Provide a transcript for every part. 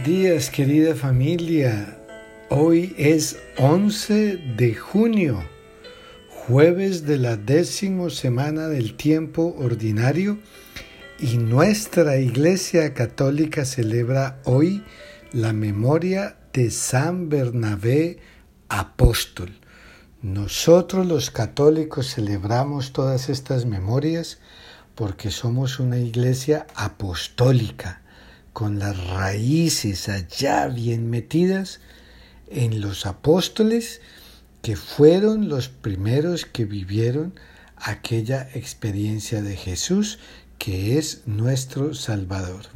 Buenos días querida familia. Hoy es 11 de junio, jueves de la décimo semana del tiempo ordinario y nuestra Iglesia Católica celebra hoy la memoria de San Bernabé Apóstol. Nosotros los católicos celebramos todas estas memorias porque somos una iglesia apostólica con las raíces allá bien metidas en los apóstoles que fueron los primeros que vivieron aquella experiencia de Jesús que es nuestro Salvador.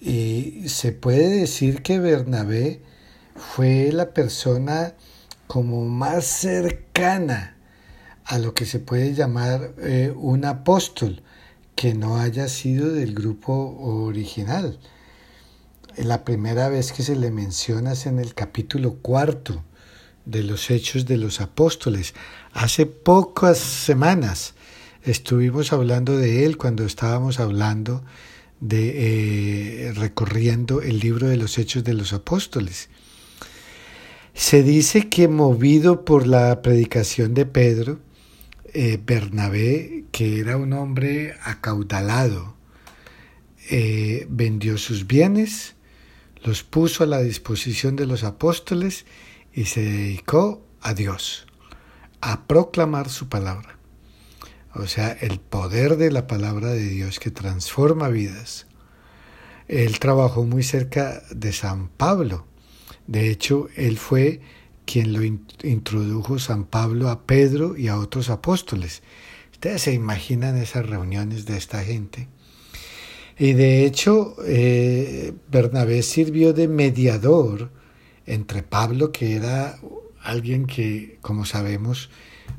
Y se puede decir que Bernabé fue la persona como más cercana a lo que se puede llamar eh, un apóstol, que no haya sido del grupo original. La primera vez que se le menciona es en el capítulo cuarto de los Hechos de los Apóstoles. Hace pocas semanas estuvimos hablando de él cuando estábamos hablando de eh, recorriendo el libro de los Hechos de los Apóstoles. Se dice que movido por la predicación de Pedro, eh, Bernabé, que era un hombre acaudalado, eh, vendió sus bienes, los puso a la disposición de los apóstoles y se dedicó a Dios, a proclamar su palabra. O sea, el poder de la palabra de Dios que transforma vidas. Él trabajó muy cerca de San Pablo. De hecho, él fue quien lo introdujo San Pablo a Pedro y a otros apóstoles. Ustedes se imaginan esas reuniones de esta gente. Y de hecho, eh, Bernabé sirvió de mediador entre Pablo, que era alguien que, como sabemos,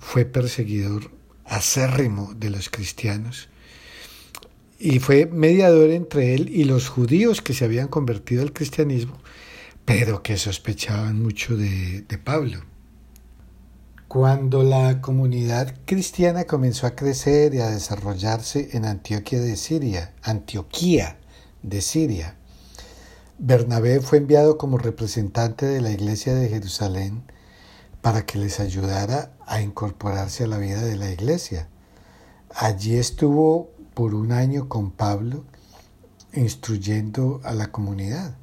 fue perseguidor acérrimo de los cristianos, y fue mediador entre él y los judíos que se habían convertido al cristianismo pero que sospechaban mucho de, Pablo. Cuando la comunidad cristiana comenzó a crecer y a desarrollarse en Antioquía de Siria, Antioquía de Siria, Bernabé fue enviado como representante de la iglesia de Jerusalén para que les ayudara a incorporarse a la vida de la iglesia. Allí estuvo por un año con Pablo instruyendo a la comunidad.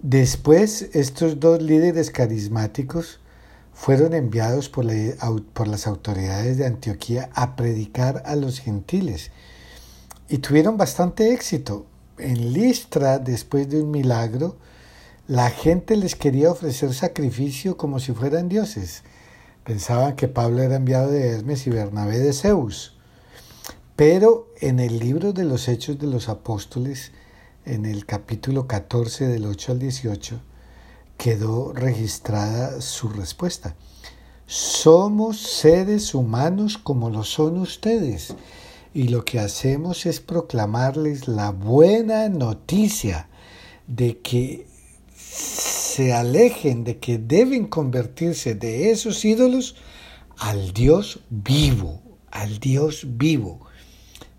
Después, estos dos líderes carismáticos fueron enviados por, las autoridades de Antioquía a predicar a los gentiles y tuvieron bastante éxito. En Listra, después de un milagro, la gente les quería ofrecer sacrificio como si fueran dioses. Pensaban que Pablo era enviado de Hermes y Bernabé de Zeus. Pero en el libro de los Hechos de los Apóstoles, en el capítulo 14 del 8 al 18 quedó registrada su respuesta. Somos seres humanos como lo son ustedes y lo que hacemos es proclamarles la buena noticia de que se alejen, de que deben convertirse de esos ídolos al Dios vivo, al Dios vivo.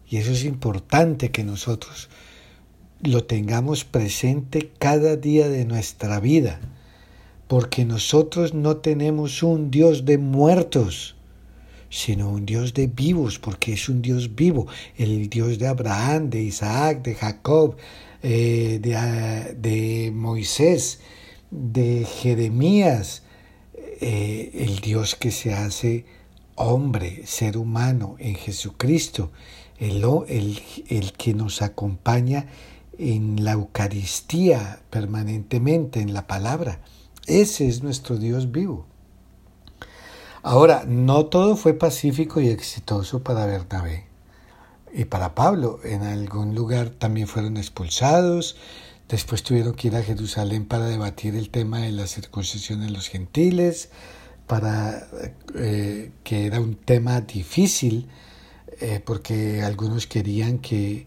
Y eso es importante que nosotros lo tengamos presente cada día de nuestra vida, porque nosotros no tenemos un Dios de muertos, sino un Dios de vivos, porque es un Dios vivo, el Dios de Abraham, de Isaac, de Jacob, eh, de, ah, de, Moisés, de Jeremías, eh, el Dios que se hace hombre, ser humano en Jesucristo, el, el, el que nos acompaña en la Eucaristía permanentemente, en la palabra. Ese es nuestro Dios vivo. Ahora, no todo fue pacífico y exitoso para Bernabé y para Pablo. En algún lugar también fueron expulsados, después tuvieron que ir a Jerusalén para debatir el tema de la circuncisión de los gentiles, para eh, que era un tema difícil, eh, porque algunos querían que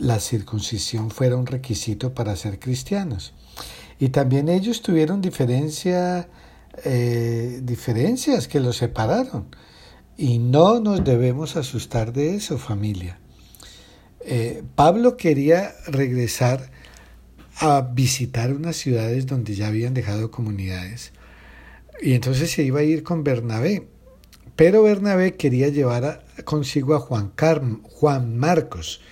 la circuncisión fuera un requisito para ser cristianos. Y también ellos tuvieron eh, diferencias que los separaron. Y no nos debemos asustar de eso, familia. Eh, Pablo quería regresar a visitar unas ciudades donde ya habían dejado comunidades. Y entonces se iba a ir con Bernabé. Pero Bernabé quería llevar consigo a Juan, Juan Marcos.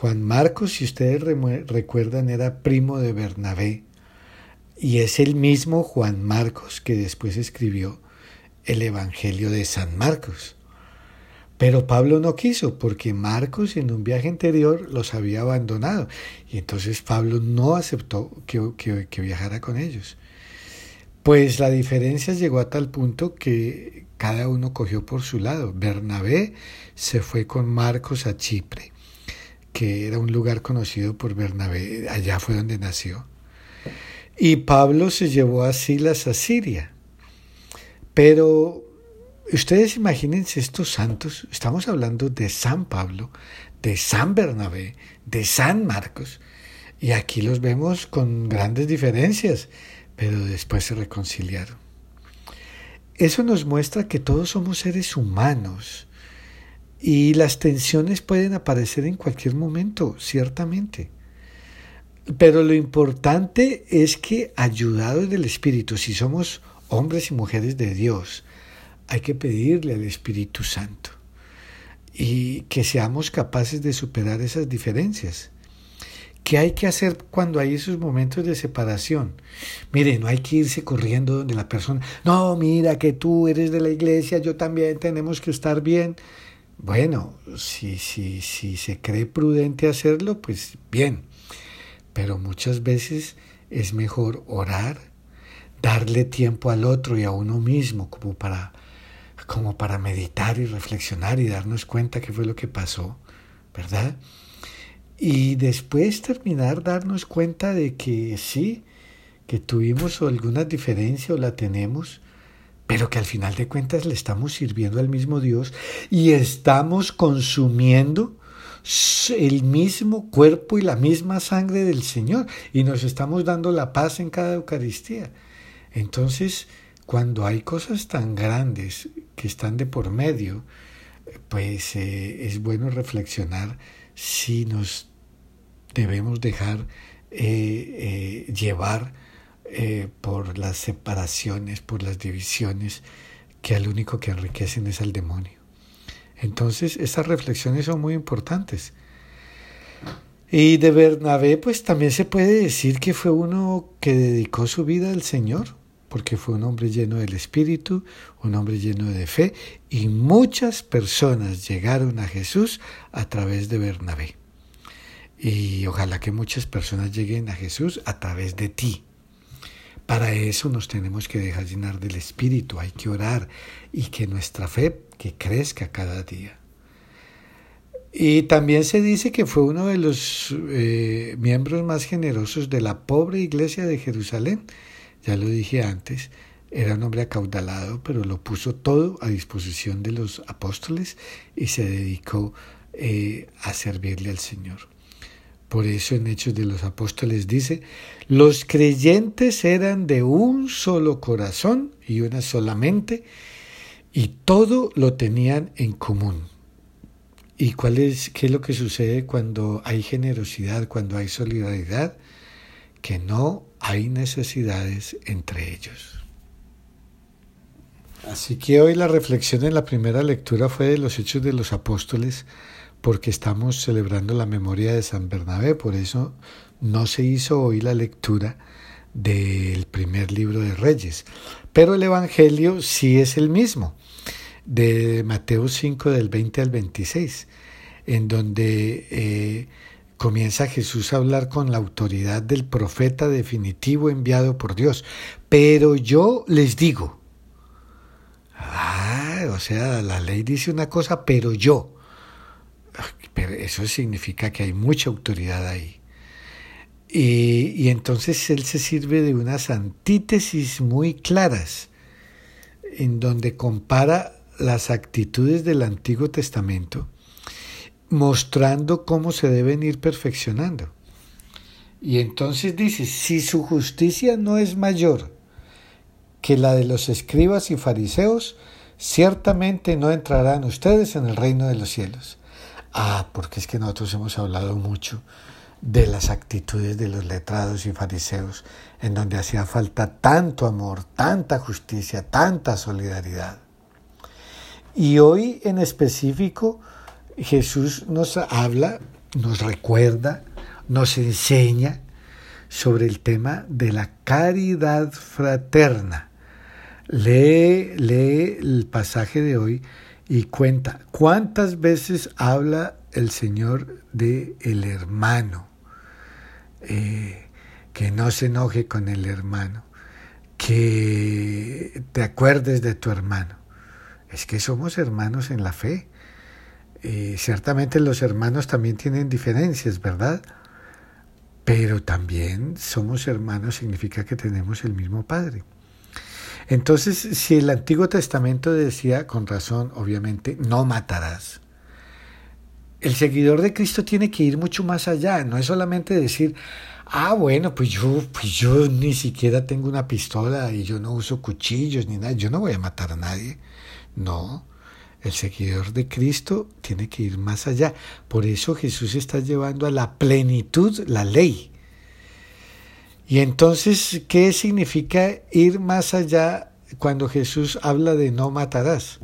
Juan Marcos, si ustedes recuerdan, era primo de Bernabé. Y es el mismo Juan Marcos que después escribió el Evangelio de San Marcos. Pero Pablo no quiso porque Marcos en un viaje anterior los había abandonado y entonces Pablo no aceptó que, que, viajara con ellos. Pues la diferencia llegó a tal punto que cada uno cogió por su lado. Bernabé se fue con Marcos a Chipre, que era un lugar conocido por Bernabé, allá fue donde nació. Y Pablo se llevó a Silas a Siria. Pero Ustedes imagínense estos santos, estamos hablando de San Pablo, de San Bernabé, de San Marcos, y aquí los vemos con grandes diferencias, pero después se reconciliaron. Eso nos muestra que todos somos seres humanos y las tensiones pueden aparecer en cualquier momento, ciertamente. Pero lo importante es que ayudados del Espíritu, si somos hombres y mujeres de Dios, hay que pedirle al Espíritu Santo y que seamos capaces de superar esas diferencias. ¿Qué hay que hacer cuando hay esos momentos de separación? Mire, no hay que irse corriendo donde la persona, no, mira que tú eres de la iglesia, yo también tenemos que estar bien. Bueno, si, si, si se cree prudente hacerlo, pues bien. Pero muchas veces es mejor orar, darle tiempo al otro y a uno mismo como para como para meditar y reflexionar y darnos cuenta qué fue lo que pasó, ¿verdad? Y después terminar darnos cuenta de que sí, que tuvimos alguna diferencia o la tenemos, pero que al final de cuentas le estamos sirviendo al mismo Dios y estamos consumiendo el mismo cuerpo y la misma sangre del Señor y nos estamos dando la paz en cada Eucaristía. Entonces, cuando hay cosas tan grandes que están de por medio, pues eh, es bueno reflexionar si nos debemos dejar eh, eh, llevar por las separaciones, por las divisiones, que al único que enriquecen es al demonio. Entonces, estas reflexiones son muy importantes. Y de Bernabé, pues también se puede decir que fue uno que dedicó su vida al Señor porque fue un hombre lleno del Espíritu, un hombre lleno de fe, y muchas personas llegaron a Jesús a través de Bernabé. Y ojalá que muchas personas lleguen a Jesús a través de ti. Para eso nos tenemos que dejar llenar del Espíritu, hay que orar y que nuestra fe que crezca cada día. Y también se dice que fue uno de los eh, miembros más generosos de la pobre iglesia de Jerusalén, ya lo dije antes, era un hombre acaudalado, pero lo puso todo a disposición de los apóstoles y se dedicó eh, a servirle al Señor. Por eso en Hechos de los Apóstoles dice, los creyentes eran de un solo corazón y una sola mente, y todo lo tenían en común. ¿Y cuál es, qué es lo que sucede cuando hay generosidad, cuando hay solidaridad? Que no hay necesidades entre ellos. Así que hoy la reflexión en la primera lectura fue de los Hechos de los Apóstoles, porque estamos celebrando la memoria de San Bernabé, por eso no se hizo hoy la lectura del primer libro de Reyes, pero el Evangelio sí es el mismo, de Mateo 5 del 20 al 26, en donde eh, comienza Jesús a hablar con la autoridad del profeta definitivo enviado por Dios. Pero yo les digo, ah, o sea, la ley dice una cosa, pero yo. Pero eso significa que hay mucha autoridad ahí. Y, y entonces él se sirve de unas antítesis muy claras, en donde compara las actitudes del Antiguo Testamento mostrando cómo se deben ir perfeccionando. Y entonces dice, si su justicia no es mayor que la de los escribas y fariseos, ciertamente no entrarán ustedes en el reino de los cielos. Ah, porque es que nosotros hemos hablado mucho de las actitudes de los letrados y fariseos, en donde hacía falta tanto amor, tanta justicia, tanta solidaridad. Y hoy en específico Jesús nos habla, nos recuerda, nos enseña sobre el tema de la caridad fraterna. Lee, lee el pasaje de hoy y cuenta cuántas veces habla el Señor de el hermano, eh, que no se enoje con el hermano, que te acuerdes de tu hermano. Es que somos hermanos en la fe. Eh, ciertamente los hermanos también tienen diferencias, ¿verdad? Pero también somos hermanos significa que tenemos el mismo Padre. Entonces, si el Antiguo Testamento decía, con razón, obviamente, no matarás, el seguidor de Cristo tiene que ir mucho más allá, no es solamente decir, ah, bueno, pues yo, pues yo ni siquiera tengo una pistola y yo no uso cuchillos ni nada, yo no voy a matar a nadie. No, el seguidor de Cristo tiene que ir más allá. Por eso Jesús está llevando a la plenitud la ley. Y entonces, ¿qué significa ir más allá cuando Jesús habla de no matarás?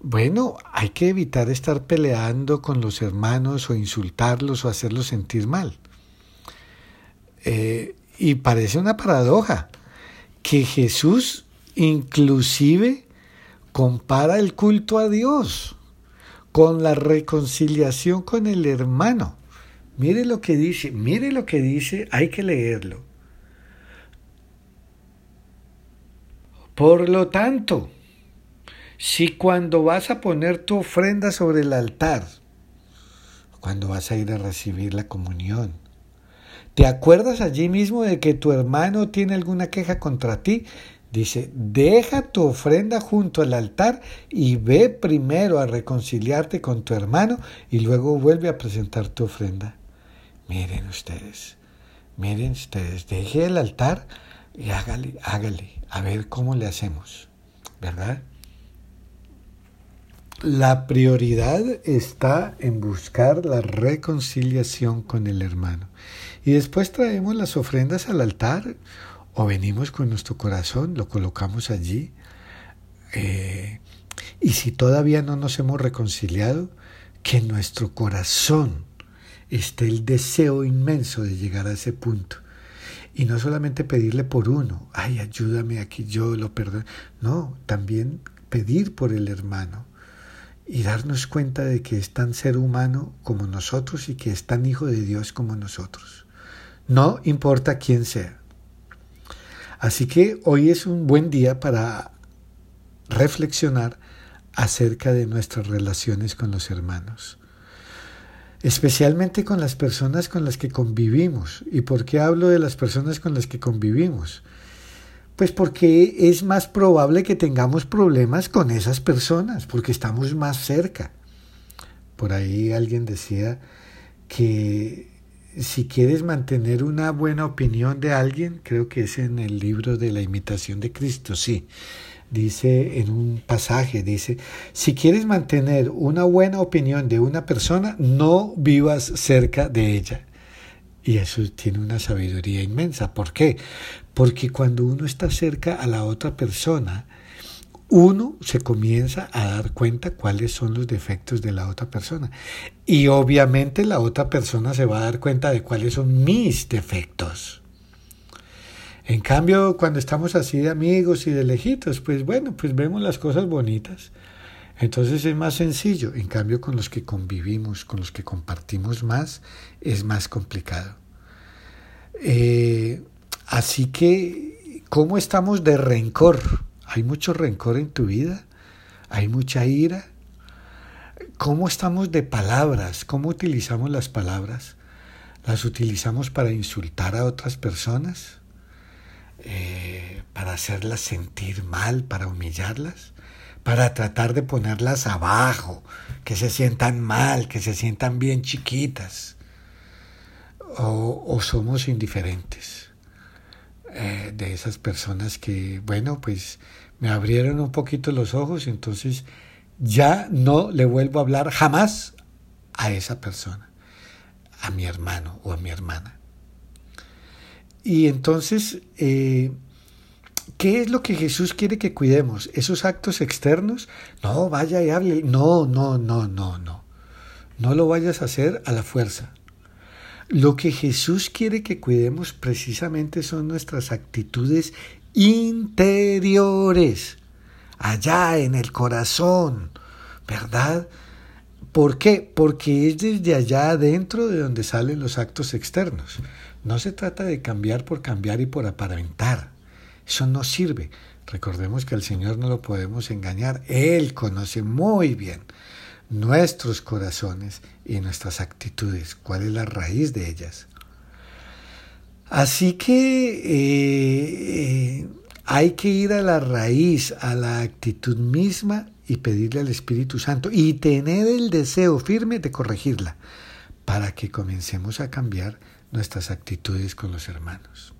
Bueno, hay que evitar estar peleando con los hermanos o insultarlos o hacerlos sentir mal. Eh, y parece una paradoja que Jesús inclusive compara el culto a Dios con la reconciliación con el hermano. Mire lo que dice, mire lo que dice, hay que leerlo. Por lo tanto, si cuando vas a poner tu ofrenda sobre el altar, cuando vas a ir a recibir la comunión, te acuerdas allí mismo de que tu hermano tiene alguna queja contra ti, Dice, deja tu ofrenda junto al altar y ve primero a reconciliarte con tu hermano y luego vuelve a presentar tu ofrenda. Miren ustedes, miren ustedes, deje el altar y hágale, hágale, a ver cómo le hacemos, ¿verdad? La prioridad está en buscar la reconciliación con el hermano. Y después traemos las ofrendas al altar o venimos con nuestro corazón, lo colocamos allí. Eh, y si todavía no nos hemos reconciliado, que nuestro corazón esté el deseo inmenso de llegar a ese punto. Y no solamente pedirle por uno, ay, ayúdame aquí, yo lo perdono. No, también pedir por el hermano y darnos cuenta de que es tan ser humano como nosotros y que es tan hijo de Dios como nosotros. No importa quién sea. Así que hoy es un buen día para reflexionar acerca de nuestras relaciones con los hermanos, especialmente con las personas con las que convivimos. ¿Y por qué hablo de las personas con las que convivimos? Pues porque es más probable que tengamos problemas con esas personas, porque estamos más cerca. Por ahí alguien decía que si quieres mantener una buena opinión de alguien, creo que es en el libro de la imitación de Cristo, sí. Dice en un pasaje, dice, si quieres mantener una buena opinión de una persona, no vivas cerca de ella. Y eso tiene una sabiduría inmensa. ¿Por qué? Porque cuando uno está cerca a la otra persona, uno se comienza a dar cuenta cuáles son los defectos de la otra persona. Y obviamente la otra persona se va a dar cuenta de cuáles son mis defectos. En cambio, cuando estamos así de amigos y de lejitos, pues bueno, pues vemos las cosas bonitas. Entonces es más sencillo. En cambio, con los que convivimos, con los que compartimos más, es más complicado. Eh, así que, ¿cómo estamos de rencor? ¿Hay mucho rencor en tu vida? ¿Hay mucha ira? ¿Cómo estamos de palabras? ¿Cómo utilizamos las palabras? ¿Las utilizamos para insultar a otras personas? Eh, ¿Para hacerlas sentir mal? ¿Para humillarlas? ¿Para tratar de ponerlas abajo? Que se sientan mal, que se sientan bien chiquitas. ¿O, somos indiferentes? Eh, de esas personas que, bueno, pues me abrieron un poquito los ojos, entonces ya no le vuelvo a hablar jamás a esa persona. a mi hermano o a mi hermana. Y entonces, eh, ¿qué es lo que Jesús quiere que cuidemos? ¿Esos actos externos? No, vaya y hable. No, no, no, no, no. No lo vayas a hacer a la fuerza. Lo que Jesús quiere que cuidemos precisamente son nuestras actitudes interiores, allá en el corazón, ¿verdad? ¿Por qué? Porque es desde allá adentro de donde salen los actos externos. No se trata de cambiar por cambiar y por aparentar. Eso no sirve. Recordemos que al Señor no lo podemos engañar. Él conoce muy bien nuestros corazones y nuestras actitudes, cuál es la raíz de ellas. Así que eh, hay que ir a la raíz, a la actitud misma y pedirle al Espíritu Santo y tener el deseo firme de corregirla para que comencemos a cambiar nuestras actitudes con los hermanos.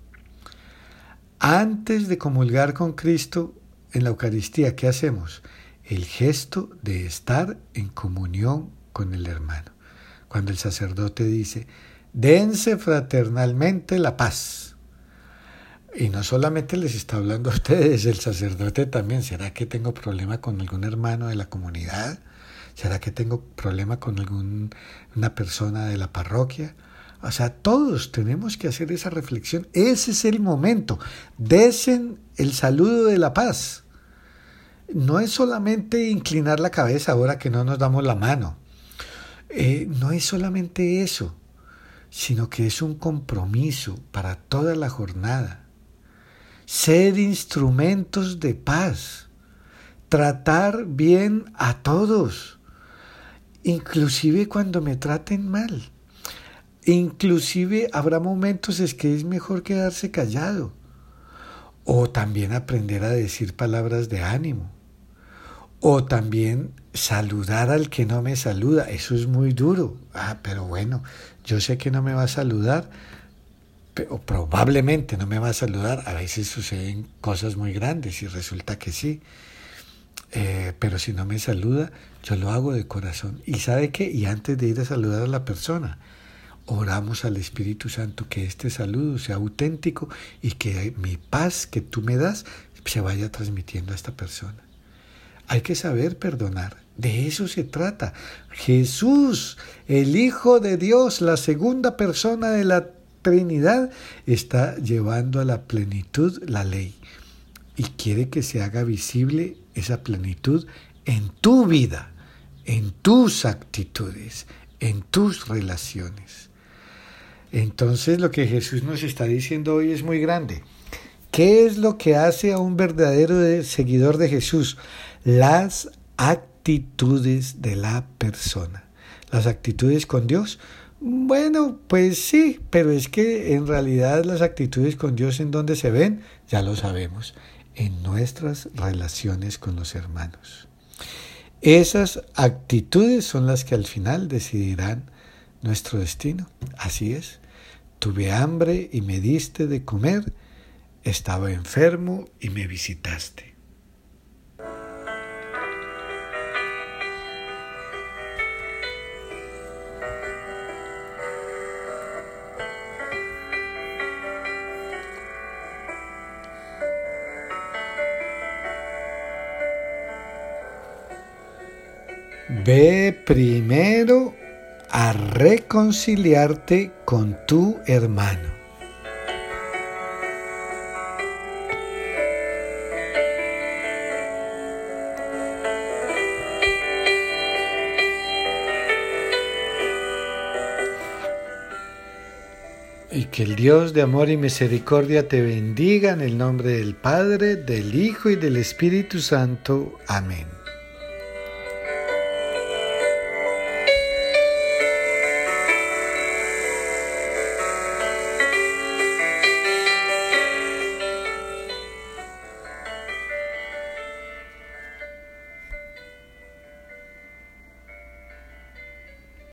Antes de comulgar con Cristo en la Eucaristía, ¿qué hacemos? el gesto de estar en comunión con el hermano. Cuando el sacerdote dice, dense fraternalmente la paz. Y no solamente les está hablando a ustedes, el sacerdote también. ¿Será que tengo problema con algún hermano de la comunidad? ¿Será que tengo problema con alguna persona de la parroquia? O sea, todos tenemos que hacer esa reflexión. Ese es el momento. Desen el saludo de la paz no es solamente inclinar la cabeza ahora que no nos damos la mano. Eh, no es solamente eso, sino que es un compromiso para toda la jornada. Ser instrumentos de paz, tratar bien a todos, inclusive cuando me traten mal. Inclusive habrá momentos en que es mejor quedarse callado o también aprender a decir palabras de ánimo o también saludar al que no me saluda. Eso es muy duro. Ah, pero bueno, yo sé que no me va a saludar, o probablemente no me va a saludar. A veces suceden cosas muy grandes y resulta que sí. Eh, pero si no me saluda, yo lo hago de corazón. ¿Y sabe qué? Y antes de ir a saludar a la persona, oramos al Espíritu Santo que este saludo sea auténtico y que mi paz que tú me das se vaya transmitiendo a esta persona. Hay que saber perdonar. De eso se trata. Jesús, el Hijo de Dios, la segunda persona de la Trinidad, está llevando a la plenitud la ley y quiere que se haga visible esa plenitud en tu vida, en tus actitudes, en tus relaciones. Entonces lo que Jesús nos está diciendo hoy es muy grande. ¿Qué es lo que hace a un verdadero seguidor de Jesús? las actitudes de la persona. Las actitudes con Dios. Bueno, pues sí, pero es que en realidad las actitudes con Dios en donde se ven, ya lo sabemos, en nuestras relaciones con los hermanos. Esas actitudes son las que al final decidirán nuestro destino. Así es. Tuve hambre y me diste de comer, estaba enfermo y me visitaste. Ve primero a reconciliarte con tu hermano. Y que el Dios de amor y misericordia te bendiga en el nombre del Padre, del Hijo y del Espíritu Santo. Amén.